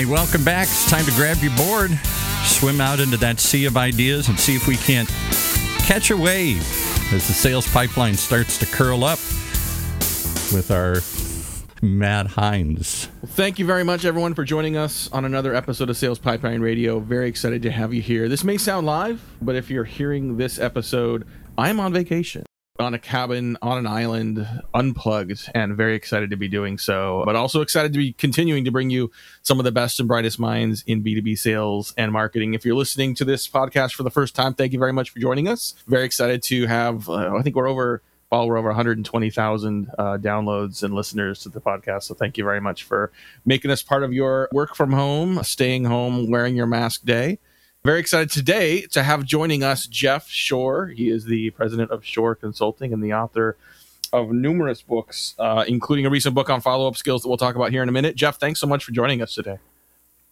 Hey, welcome back. It's time to grab your board, swim out into that sea of ideas, and see if we can't catch a wave as the sales pipeline starts to curl up with our Matt Heinz. Well, thank you very much, everyone, for joining us on another episode of Sales Pipeline Radio. Very excited to have you here. This may sound live, but if you're hearing this episode, I'm on vacation on a cabin on an island unplugged and very excited to be doing so but also excited to be continuing to bring you some of the best and brightest minds in b2b sales and marketing if you're listening to this podcast for the first time thank you very much for joining us very excited to have uh, i think we're over well, we're over 120,000 uh, downloads and listeners to the podcast. So thank you very much for making us part of your work from home, staying home, wearing your mask day. Very excited today to have joining us Jeff Shore. He is the president of Shore Consulting and the author of numerous books, uh, including a recent book on follow up skills that we'll talk about here in a minute. Jeff, thanks so much for joining us today.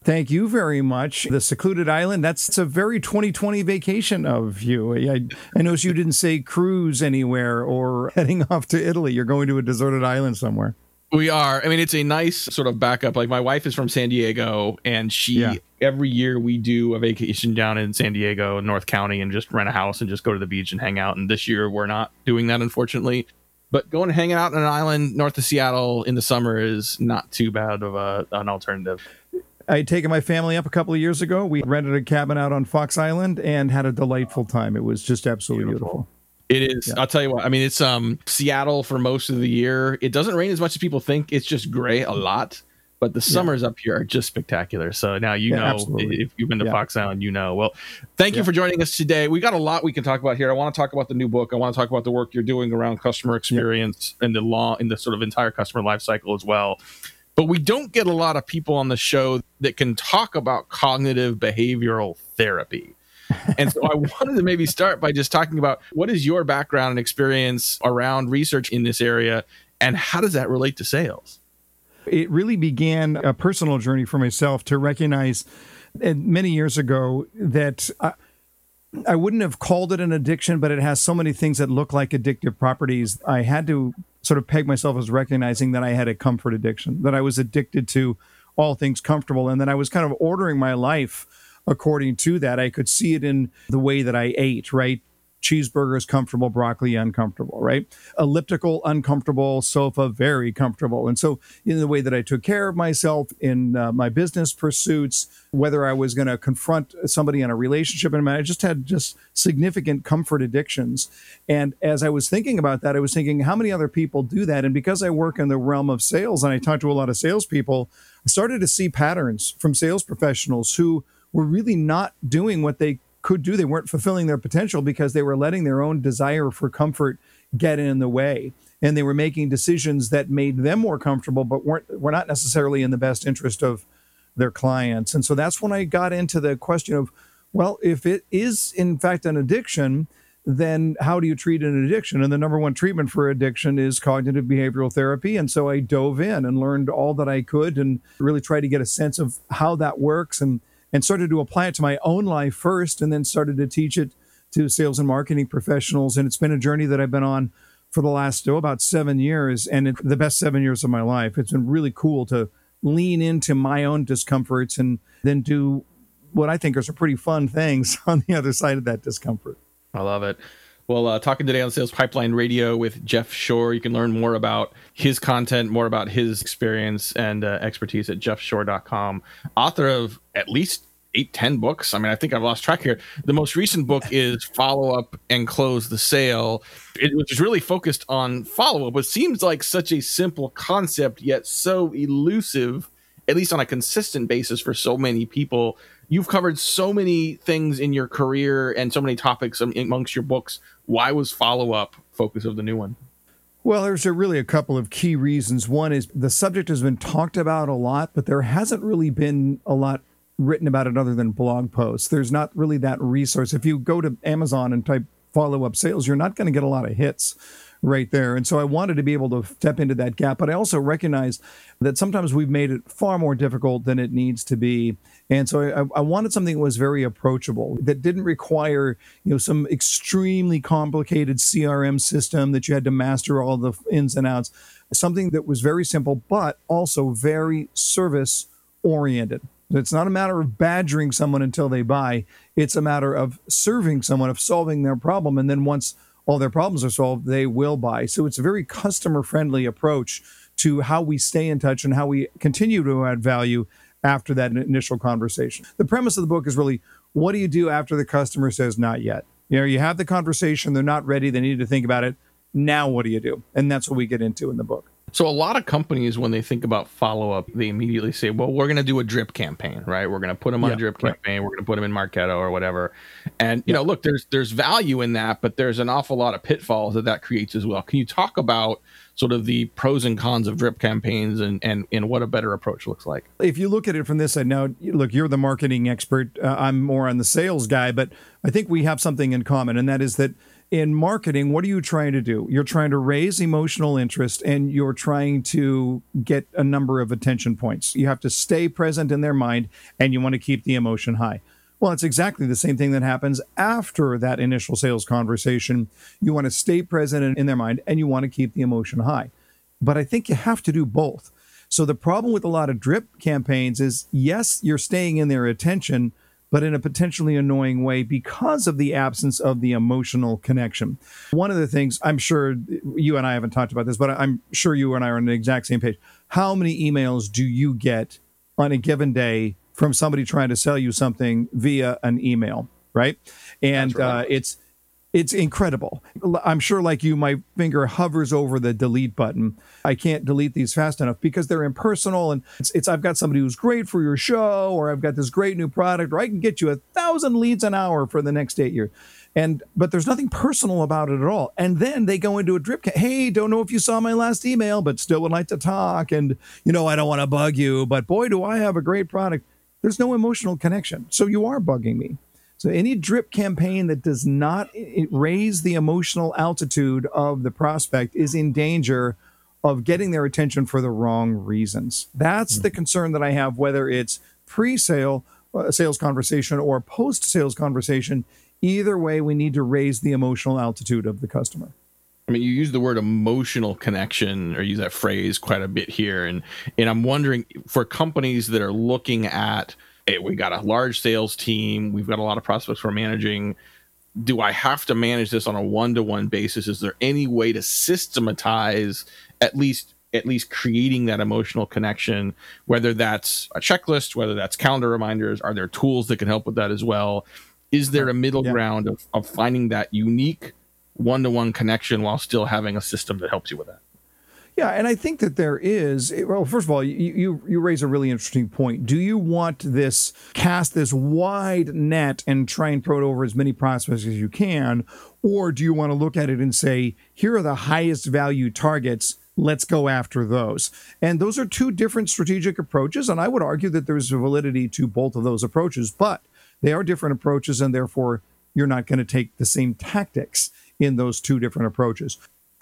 Thank you very much. The secluded island, that's a very 2020 vacation of you. I, I noticed you didn't say cruise anywhere or heading off to Italy. You're going to a deserted island somewhere. We are. I mean, it's a nice sort of backup. Like my wife is from San Diego, and she yeah. every year we do a vacation down in San Diego, North County, and just rent a house and just go to the beach and hang out. And this year we're not doing that, unfortunately. But going and hanging out on an island north of Seattle in the summer is not too bad of a, an alternative. I had taken my family up a couple of years ago. We rented a cabin out on Fox Island and had a delightful time. It was just absolutely beautiful. beautiful. It is. Yeah. I'll tell you what. I mean, it's um Seattle for most of the year. It doesn't rain as much as people think. It's just gray a lot. But the summers yeah. up here are just spectacular. So now you yeah, know absolutely. if you've been to Fox Island, you know. Well, thank you for joining us today. We got a lot we can talk about here. I want to talk about the new book. I want to talk about the work you're doing around customer experience and the law in the sort of entire customer life cycle as well. But we don't get a lot of people on the show that can talk about cognitive behavioral therapy and so I wanted to maybe start by just talking about what is your background and experience around research in this area and how does that relate to sales? It really began a personal journey for myself to recognize uh, many years ago that I, I wouldn't have called it an addiction, but it has so many things that look like addictive properties. I had to sort of peg myself as recognizing that I had a comfort addiction, that I was addicted to all things comfortable, and that I was kind of ordering my life according to that. I could see it in the way that I ate, right? Cheeseburgers comfortable, broccoli uncomfortable, right? Elliptical uncomfortable, sofa very comfortable. And so, in the way that I took care of myself in uh, my business pursuits, whether I was going to confront somebody in a relationship, and I just had just significant comfort addictions. And as I was thinking about that, I was thinking, how many other people do that? And because I work in the realm of sales and I talk to a lot of salespeople, I started to see patterns from sales professionals who were really not doing what they could do. They weren't fulfilling their potential because they were letting their own desire for comfort get in the way. And they were making decisions that made them more comfortable, but weren't were not necessarily in the best interest of their clients. And so that's when I got into the question of, well, if it is in fact an addiction, then how do you treat an addiction? And the number one treatment for addiction is cognitive behavioral therapy. And so I dove in and learned all that I could and really tried to get a sense of how that works and and started to apply it to my own life first and then started to teach it to sales and marketing professionals. And it's been a journey that I've been on for the last, oh, about seven years and the best seven years of my life. It's been really cool to lean into my own discomforts and then do what I think are some pretty fun things on the other side of that discomfort. I love it. Well, uh, talking today on Sales Pipeline Radio with Jeff Shore. You can learn more about his content, more about his experience and uh, expertise at jeffshore.com. Author of at least eight, ten books. I mean, I think I've lost track here. The most recent book is Follow Up and Close the Sale, it, which is really focused on follow up, It seems like such a simple concept, yet so elusive, at least on a consistent basis for so many people you've covered so many things in your career and so many topics amongst your books. Why was follow up focus of the new one? Well, there's really a couple of key reasons. One is the subject has been talked about a lot, but there hasn't really been a lot written about it other than blog posts. There's not really that resource. If you go to Amazon and type follow up sales, you're not going to get a lot of hits right there. And so I wanted to be able to step into that gap, but I also recognize that sometimes we've made it far more difficult than it needs to be. And so I, I, wanted something that was very approachable, that didn't require you know some extremely complicated CRM system that you had to master all the ins and outs. Something that was very simple, but also very service oriented. It's not a matter of badgering someone until they buy. It's a matter of serving someone, of solving their problem. And then once all their problems are solved, they will buy. So it's a very customer friendly approach to how we stay in touch and how we continue to add value after that initial conversation. The premise of the book is really what do you do after the customer says not yet? You know, you have the conversation, they're not ready, they need to think about it. Now what do you do? And that's what we get into in the book. So a lot of companies, when they think about follow up, they immediately say, "Well, we're going to do a drip campaign, right? We're going to put them on yeah, a drip right. campaign. We're going to put them in Marketo or whatever." And you yeah. know, look, there's there's value in that, but there's an awful lot of pitfalls that that creates as well. Can you talk about sort of the pros and cons of drip campaigns and and and what a better approach looks like? If you look at it from this side, now look, you're the marketing expert. Uh, I'm more on the sales guy, but I think we have something in common, and that is that in marketing, what are you trying to do? You're trying to raise emotional interest and you're trying to get a number of attention points. You have to stay present in their mind and you want to keep the emotion high. Well, it's exactly the same thing that happens after that initial sales conversation. You want to stay present in, their mind and you want to keep the emotion high. But I think you have to do both. So the problem with a lot of drip campaigns is yes, you're staying in their attention but in a potentially annoying way because of the absence of the emotional connection. One of the things I'm sure you and I haven't talked about this, but I'm sure you and I are on the exact same page. How many emails do you get on a given day from somebody trying to sell you something via an email? Right. And right. Uh, it's, it's incredible. I'm sure, like you, my finger hovers over the delete button. I can't delete these fast enough because they're impersonal. And it's, it's, I've got somebody who's great for your show, or I've got this great new product, or I can get you a thousand leads an hour for the next eight years. And but there's nothing personal about it at all. And then they go into a drip. Hey, don't know if you saw my last email, but still would like to talk. And you know, I don't want to bug you, but boy, do I have a great product. There's no emotional connection. So you are bugging me. So any drip campaign that does not raise the emotional altitude of the prospect is in danger of getting their attention for the wrong reasons. That's mm-hmm. the concern that I have, whether it's pre-sale uh, sales conversation or post-sales conversation. Either way, we need to raise the emotional altitude of the customer. I mean, you use the word emotional connection or use that phrase quite a bit here, and and I'm wondering for companies that are looking at we got a large sales team, we've got a lot of prospects we're managing. Do I have to manage this on a one-to-one basis? Is there any way to systematize at least at least creating that emotional connection, whether that's a checklist, whether that's calendar reminders, are there tools that can help with that as well? Is there a middle yeah. ground of, of finding that unique one to one connection while still having a system that helps you with that? Yeah, and I think that there is. Well, first of all, you, you you raise a really interesting point. Do you want this cast this wide net and try and throw it over as many prospects as you can, or do you want to look at it and say, here are the highest value targets? Let's go after those. And those are two different strategic approaches, and I would argue that there's validity to both of those approaches, but they are different approaches, and therefore you're not going to take the same tactics in those two different approaches.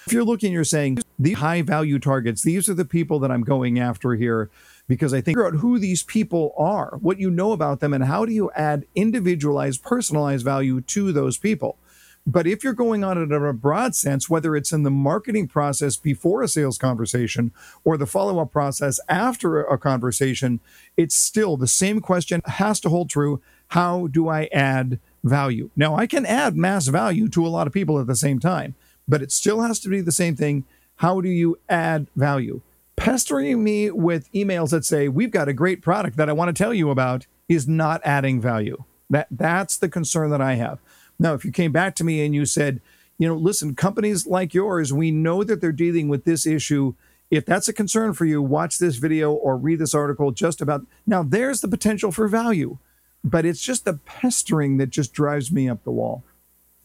If you're looking, you're saying the high value targets, these are the people that I'm going after here because I think out who these people are, what you know about them, and how do you add individualized, personalized value to those people. But if you're going on it in a broad sense, whether it's in the marketing process before a sales conversation or the follow up process after a conversation, it's still the same question has to hold true. How do I add value? Now, I can add mass value to a lot of people at the same time but it still has to be the same thing. How do you add value? Pestering me with emails that say, We've got a great product that I want to tell you about is not adding value. That that's the concern that I have. Now, if you came back to me and you said, you know, listen, companies like yours, we know that they're dealing with this issue. If that's a concern for you, watch this video or read this article just about now there's the potential for value. But it's just the pestering that just drives me up the wall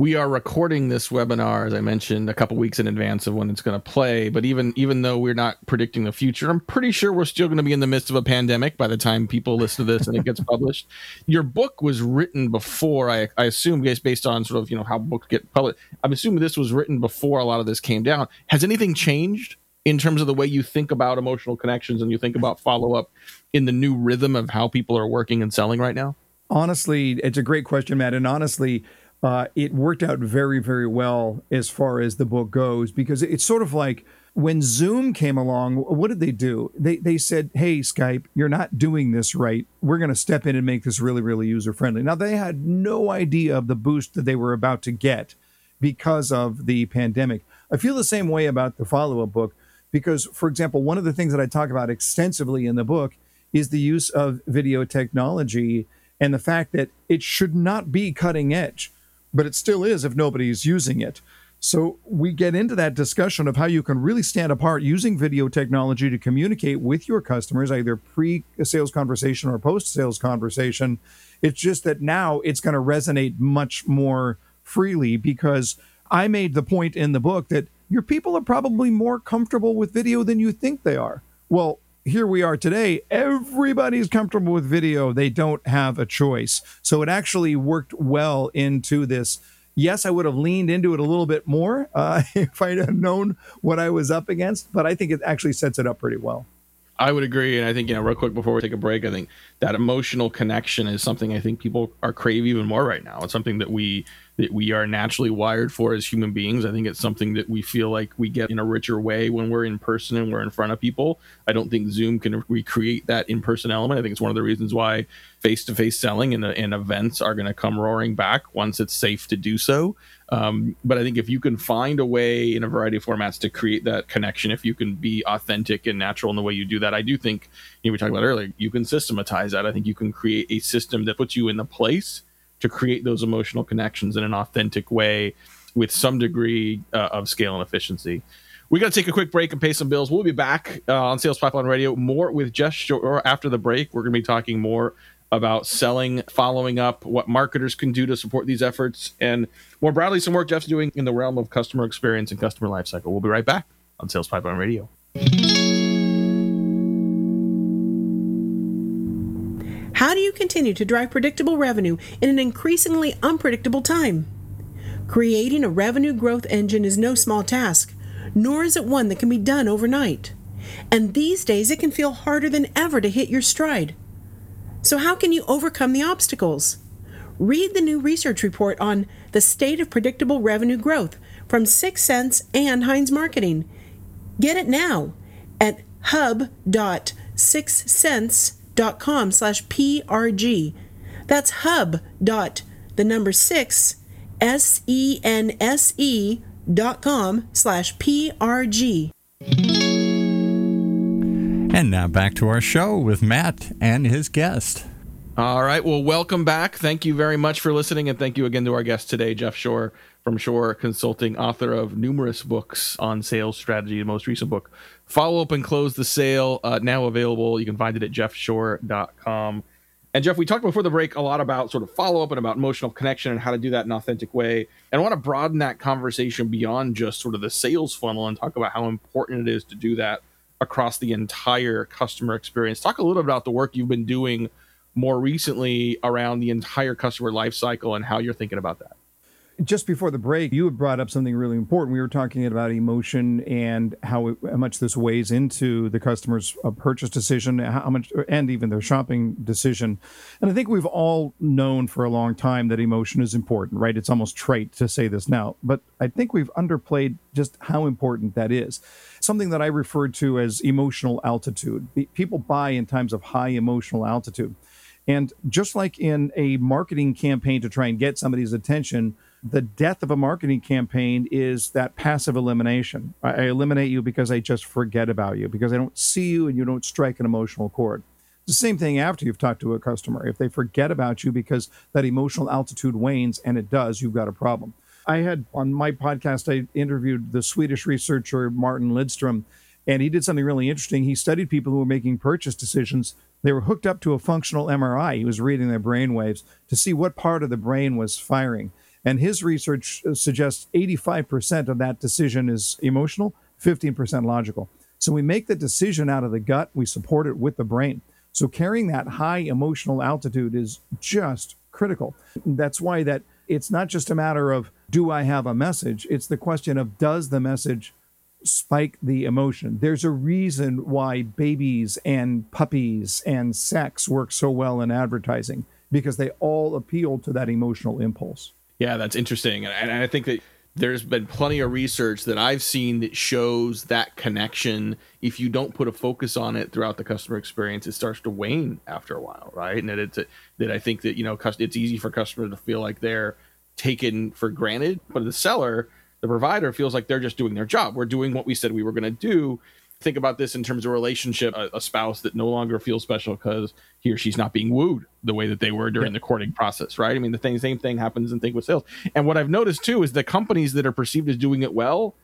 we are recording this webinar as i mentioned a couple weeks in advance of when it's going to play but even even though we're not predicting the future i'm pretty sure we're still going to be in the midst of a pandemic by the time people listen to this and it gets published. Your book was written before i, I assume based, on sort of you know how books get published. I'm assuming this was written before a lot of this came down. Has anything changed in terms of the way you think about emotional connections and you think about follow-up in the new rhythm of how people are working and selling right now? Honestly it's a great question matt and honestly uh, it worked out very, very well as far as the book goes because it's sort of like When Zoom came along, what did they do? They they said, "Hey Skype, you're not doing this right. We're going to step in and make this really really user friendly." Now they had no idea of the boost that they were about to get because of the pandemic. I feel the same way about the follow-up book because for example, one of the things that I talk about extensively in the book is the use of video technology and the fact that it should not be cutting edge, but it still is if nobody's using it. So we get into that discussion of how you can really stand apart using video technology to communicate with your customers, either pre sales conversation or post sales conversation. It's just that now it's going to resonate much more freely because I made the point in the book that your people are probably more comfortable with video than you think they are. Well, here we are today. Everybody's comfortable with video. They don't have a choice. So it actually worked well into this yes, I would have leaned into it a little bit more uh, if I'd have known what I was up against, but I think it actually sets it up pretty well. I would agree. And I think, you know, real quick before we take a break, I think that emotional connection is something I think people are crave even more right now. It's something that we that we are naturally wired for as human beings. I think it's something that we feel like we get in a richer way when we're in person and we're in front of people. I don't think Zoom can recreate that in person element. I think it's one of the reasons why face to face selling and, and events are going to come roaring back once it's safe to do so. Um, but I think if you can find a way in a variety of formats to create that connection, if you can be authentic and natural in the way you do that, I do think you know, we talked about earlier, you can systematize that. I think you can create a system that puts you in the place to create those emotional connections in an authentic way with some degree uh, of scale and efficiency. We got to take a quick break and pay some bills. We'll be back uh, on Sales Pipeline Radio more with Jeff Shore after the break. We're going to be talking more about selling, following up, what marketers can do to support these efforts, and more broadly, some work Jeff's doing in the realm of customer experience and customer lifecycle. We'll be right back on Sales Pipeline Radio. How do you continue to drive predictable revenue in an increasingly unpredictable time? Creating a revenue growth engine is no small task, nor is it one that can be done overnight. And these days, it can feel harder than ever to hit your stride. So, how can you overcome the obstacles? Read the new research report on the state of predictable revenue growth from 6sense and Heinz Marketing. Get it now at hub.6sense.com dot com slash prg that's hub dot the number six s e n s e dot com slash prg and now back to our show with matt and his guest all right well welcome back thank you very much for listening and thank you again to our guest today jeff shore from Shore Consulting, author of numerous books on sales strategy. The most recent book, Follow Up and Close the Sale, uh, now available. You can find it at jeffshore.com. And Jeff, we talked before the break a lot about sort of follow up and about emotional connection and how to do that in an authentic way. And I want to broaden that conversation beyond just sort of the sales funnel and talk about how important it is to do that across the entire customer experience. Talk a little bit about the work you've been doing more recently around the entire customer lifecycle and how you're thinking about that just before the break, you had brought up something really important. We were talking about emotion and how, it, how much this weighs into the customer's uh, purchase decision, how much, and even their shopping decision. And I think we've all known for a long time that emotion is important, right? It's almost trite to say this now, but I think we've underplayed just how important that is. Something that I referred to as emotional altitude. People buy in times of high emotional altitude. And just like in a marketing campaign to try and get somebody's attention, the death of a marketing campaign is that passive elimination. I eliminate you because I just forget about you, because I don't see you and you don't strike an emotional chord. It's the same thing after you've talked to a customer. If they forget about you because that emotional altitude wanes, and it does, you've got a problem. I had on my podcast, I interviewed the Swedish researcher Martin Lindstrom, and he did something really interesting. He studied people who were making purchase decisions. They were hooked up to a functional MRI. He was reading their brain waves to see what part of the brain was firing. And his research uh, suggests 85% of that decision is emotional, 15% logical. So we make the decision out of the gut, we support it with the brain. So carrying that high emotional altitude is just critical. That's why that it's not just a matter of do I have a message? It's the question of does the message spike the emotion? There's a reason why babies and puppies and sex work so well in advertising because they all appeal to that emotional impulse. Yeah, that's interesting, and, I think that there's been plenty of research that I've seen that shows that connection. If you don't put a focus on it throughout the customer experience, it starts to wane after a while, right? And that it's a, that I think that you know it's easy for customers to feel like they're taken for granted, but the seller, the provider, feels like they're just doing their job. We're doing what we said we were going to do, think about this in terms of relationship a, a spouse that no longer feels special because he or she's not being wooed the way that they were during the courting process right? I mean the thing, same thing happens in think with sales. And what i've noticed too is the companies that are perceived as doing it well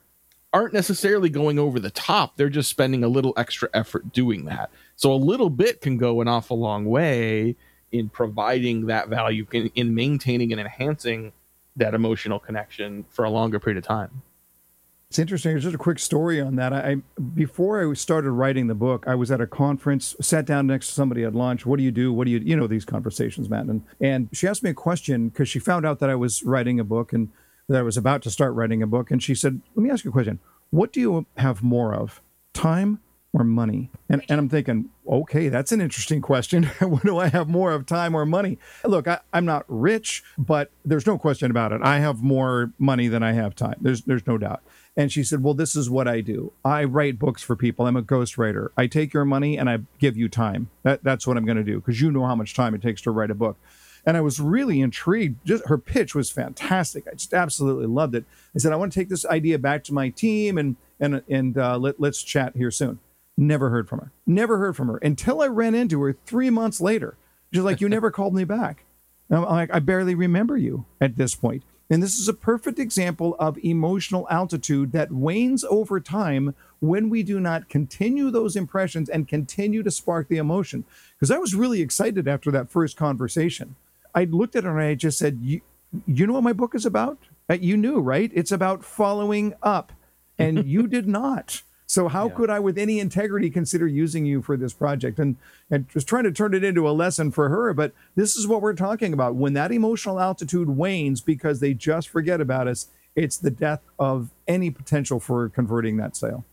aren't necessarily going over the top. They're just spending a little extra effort doing that. So a little bit can go an awful long way in providing that value in, in maintaining and enhancing that emotional connection for a longer period of time it's interesting. Just a quick story on that. I before I started writing the book, I was at a conference, sat down next to somebody at lunch. What do you do? What do you you know these conversations, Matt? And and she asked me a question because she found out that I was writing a book and that I was about to start writing a book. And she said, "Let me ask you a question. What do you have more of, time or money?" And and I'm thinking, okay, that's an interesting question. what do I have more of, time or money? Look, I, I'm not rich, but there's no question about it. I have more money than I have time. There's there's no doubt. And she said, Well, this is what I do. I write books for people. I'm a ghostwriter. I take your money and I give you time. That, that's what I'm going to do because you know how much time it takes to write a book. And I was really intrigued. Just her pitch was fantastic. I just absolutely loved it. I said, I want to take this idea back to my team and and and uh, let, let's chat here soon. Never heard from her. Never heard from her until I ran into her three months later. She's like, You never called me back. And I'm like, I barely remember you at this point. And this is a perfect example of emotional altitude that wanes over time when we do not continue those impressions and continue to spark the emotion. Because I was really excited after that first conversation. I looked at her and I just said, You, you know what my book is about? Uh, you knew, right? It's about following up. And you did not. So how yeah. could I, with any integrity, consider using you for this project? And and was trying to turn it into a lesson for her. But this is what we're talking about. When that emotional altitude wanes because they just forget about us, it's the death of any potential for converting that sale.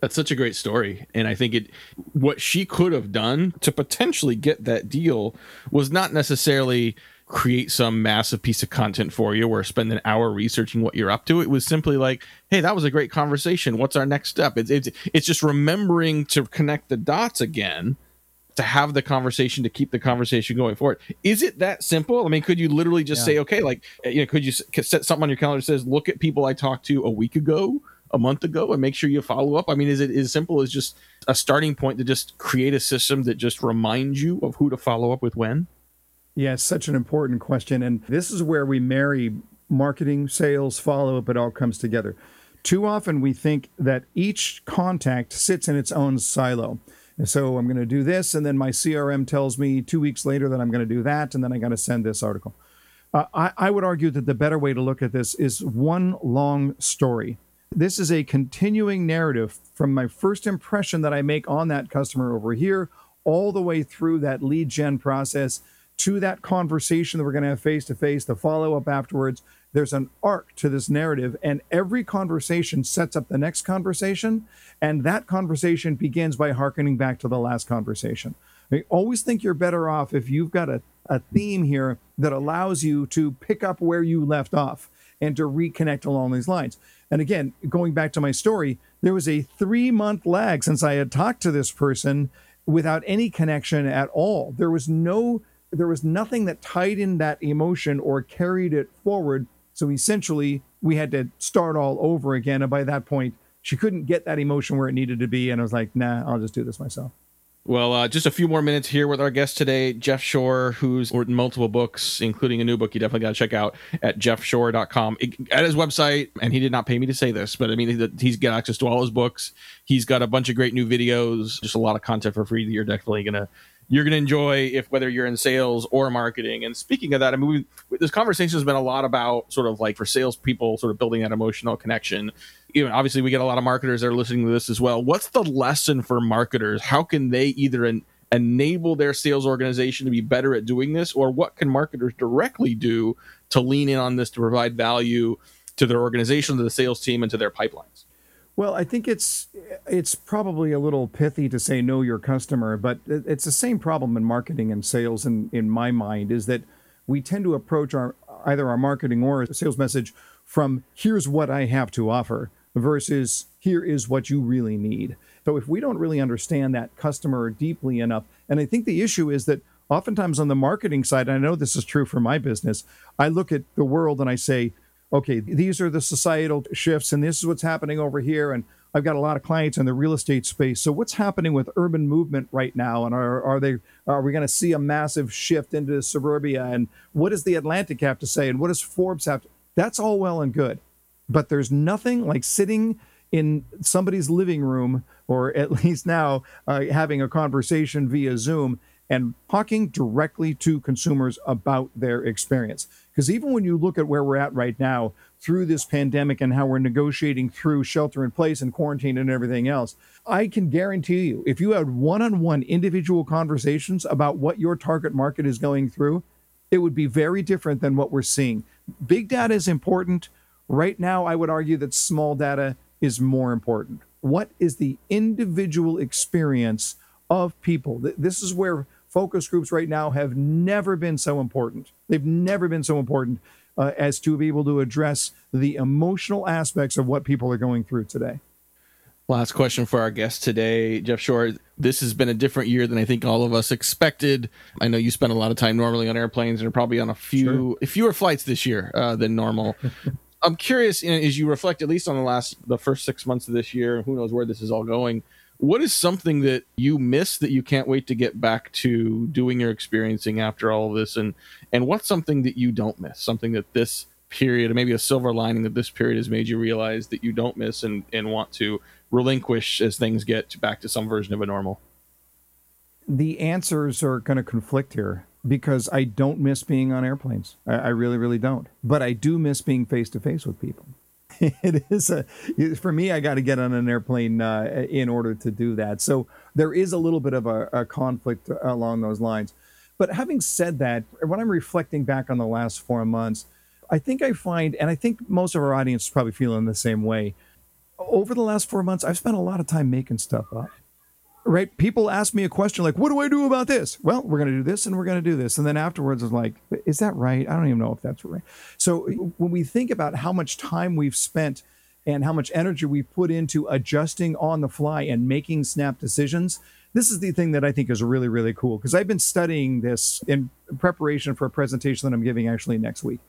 That's such a great story. And I think it what she could have done to potentially get that deal was not necessarily create some massive piece of content for you or spend an hour researching what you're up to. It was simply like, hey, that was a great conversation. What's our next step? It's it's, it's just remembering to connect the dots again to have the conversation to keep the conversation going forward. Is it that simple? I mean, could you literally just yeah. say, okay, like, eh, you know, could you set something on your calendar that says, look at people I talked to a week ago, a month ago, and make sure you follow up? I mean, is it as simple as just a starting point to just create a system that just reminds you of who to follow up with when? Yeah, such an important question. And this is where we marry marketing, sales, follow up, it all comes together. Too often we think that each contact sits in its own silo. So I'm going to do this, and then my CRM tells me two weeks later that I'm going to do that, and then I got to send this article. Uh, I, I would argue that the better way to look at this is one long story. This is a continuing narrative from my first impression that I make on that customer over here, all the way through that lead gen process to that conversation that we're going to have face to face, the follow up afterwards. There's an arc to this narrative, and every conversation sets up the next conversation. And that conversation begins by harkening back to the last conversation. I always think you're better off if you've got a, a theme here that allows you to pick up where you left off and to reconnect along these lines. And again, going back to my story, there was a three month lag since I had talked to this person without any connection at all. There was no there was nothing that tied in that emotion or carried it forward. So essentially, we had to start all over again. And by that point, she couldn't get that emotion where it needed to be. And I was like, nah, I'll just do this myself. Well, uh, just a few more minutes here with our guest today, Jeff Shore, who's written multiple books, including a new book you definitely got to check out at jeffshore.com. At his website, and he did not pay me to say this, but I mean, he's got access to all his books. He's got a bunch of great new videos, just a lot of content for free that you're definitely going to you're going to enjoy if whether you're in sales or marketing. And speaking of that, I mean, we, this conversation has been a lot about sort of like for salespeople, sort of building that emotional connection. You know, obviously, we get a lot of marketers that are listening to this as well. What's the lesson for marketers? How can they either en- enable their sales organization to be better at doing this, or what can marketers directly do to lean in on this to provide value to their organization, to the sales team, and to their pipelines? Well, I think it's it's probably a little pithy to say know your customer, but it's the same problem in marketing and sales. In in my mind, is that we tend to approach our either our marketing or sales message from here's what I have to offer versus here is what you really need. So if we don't really understand that customer deeply enough, and I think the issue is that oftentimes on the marketing side, I know this is true for my business, I look at the world and I say, okay, these are the societal shifts and this is what's happening over here. And I've got a lot of clients in the real estate space. So what's happening with urban movement right now? And are, are they are we going to see a massive shift into suburbia? And what does the Atlantic have to say? And what does Forbes have to? That's all well and good, but there's nothing like sitting in somebody's living room or at least now uh, having a conversation via Zoom and talking directly to consumers about their experience. Because even when you look at where we're at right now through this pandemic and how we're negotiating through shelter in place and quarantine and everything else, I can guarantee you, if you had one on one individual conversations about what your target market is going through, it would be very different than what we're seeing. Big data is important. Right now, I would argue that small data is more important. What is the individual experience of people? This is where focus groups right now have never been so important. They've never been so important uh, as to be able to address the emotional aspects of what people are going through today. Last question for our guest today, Jeff Shore. This has been a different year than I think all of us expected. I know you spend a lot of time normally on airplanes and are probably on a few sure. fewer flights this year uh, than normal. I'm curious, you know, as you reflect at least on the last the first six months of this year, who knows where this is all going what is something that you miss that you can't wait to get back to doing or experiencing after all of this and and what's something that you don't miss something that this period maybe a silver lining that this period has made you realize that you don't miss and and want to relinquish as things get back to some version of a normal the answers are going to conflict here because I don't miss being on airplanes. I, I really, really don't. But I do miss being face to face with people. it is a for me i got to get on an airplane uh, in order to do that. So there is a little bit of a, a, conflict along those lines. But having said that when i'm reflecting back on the last four months i think i find and i think most of our audience is probably feeling the same way over the last four months i've spent a lot of time making stuff up right? People ask me a question like, "What do I do about this?" Well, we're going to do this and we're going to do this, and then afterwards, it's like, "Is that right?" I don't even know if that's right. So when we think about how much time we've spent and how much energy we put into adjusting on the fly and making snap decisions, this is the thing that I think is really really cool because I've been studying this in preparation for a presentation that I'm giving actually next week.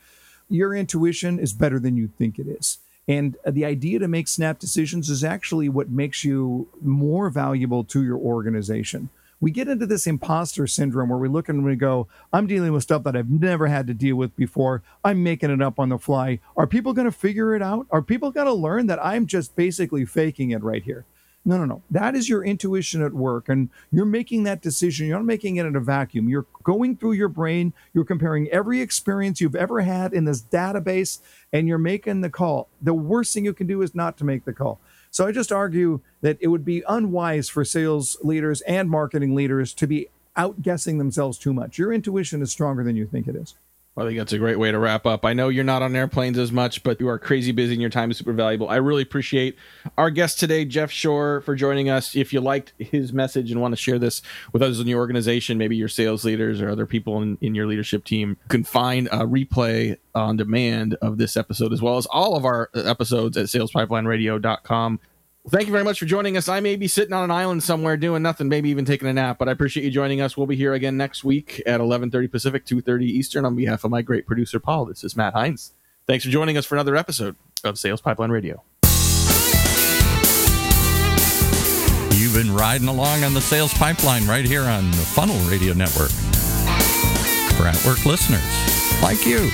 Your intuition is better than you think it is. And the idea to make snap decisions is actually what makes you more valuable to your organization. We get into this imposter syndrome where we look and we go, I'm dealing with stuff that I've never had to deal with before. I'm making it up on the fly. Are people going to figure it out? Are people going to learn that I'm just basically faking it right here? No, no, no. That is your intuition at work. And you're making that decision. You're not making it in a vacuum. You're going through your brain. You're comparing every experience you've ever had in this database and you're making the call. The worst thing you can do is not to make the call. So I just argue that it would be unwise for sales leaders and marketing leaders to be outguessing themselves too much. Your intuition is stronger than you think it is. Well, I think that's a great way to wrap up. I know you're not on airplanes as much, but you are crazy busy and your time is super valuable. I really appreciate our guest today, Jeff Shore, for joining us. If you liked his message and want to share this with others in your organization, maybe your sales leaders or other people in, in your leadership team, you can find a replay on demand of this episode as well as all of our episodes at salespipelineradio.com. Thank you very much for joining us. I may be sitting on an island somewhere doing nothing, maybe even taking a nap, but I appreciate you joining us. We'll be here again next week at 11:30 Pacific, 2:30 Eastern. On behalf of my great producer Paul, this is Matt Heinz. Thanks for joining us for another episode of Sales Pipeline Radio. You've been riding along on the Sales Pipeline right here on the Funnel Radio Network for at work listeners like you.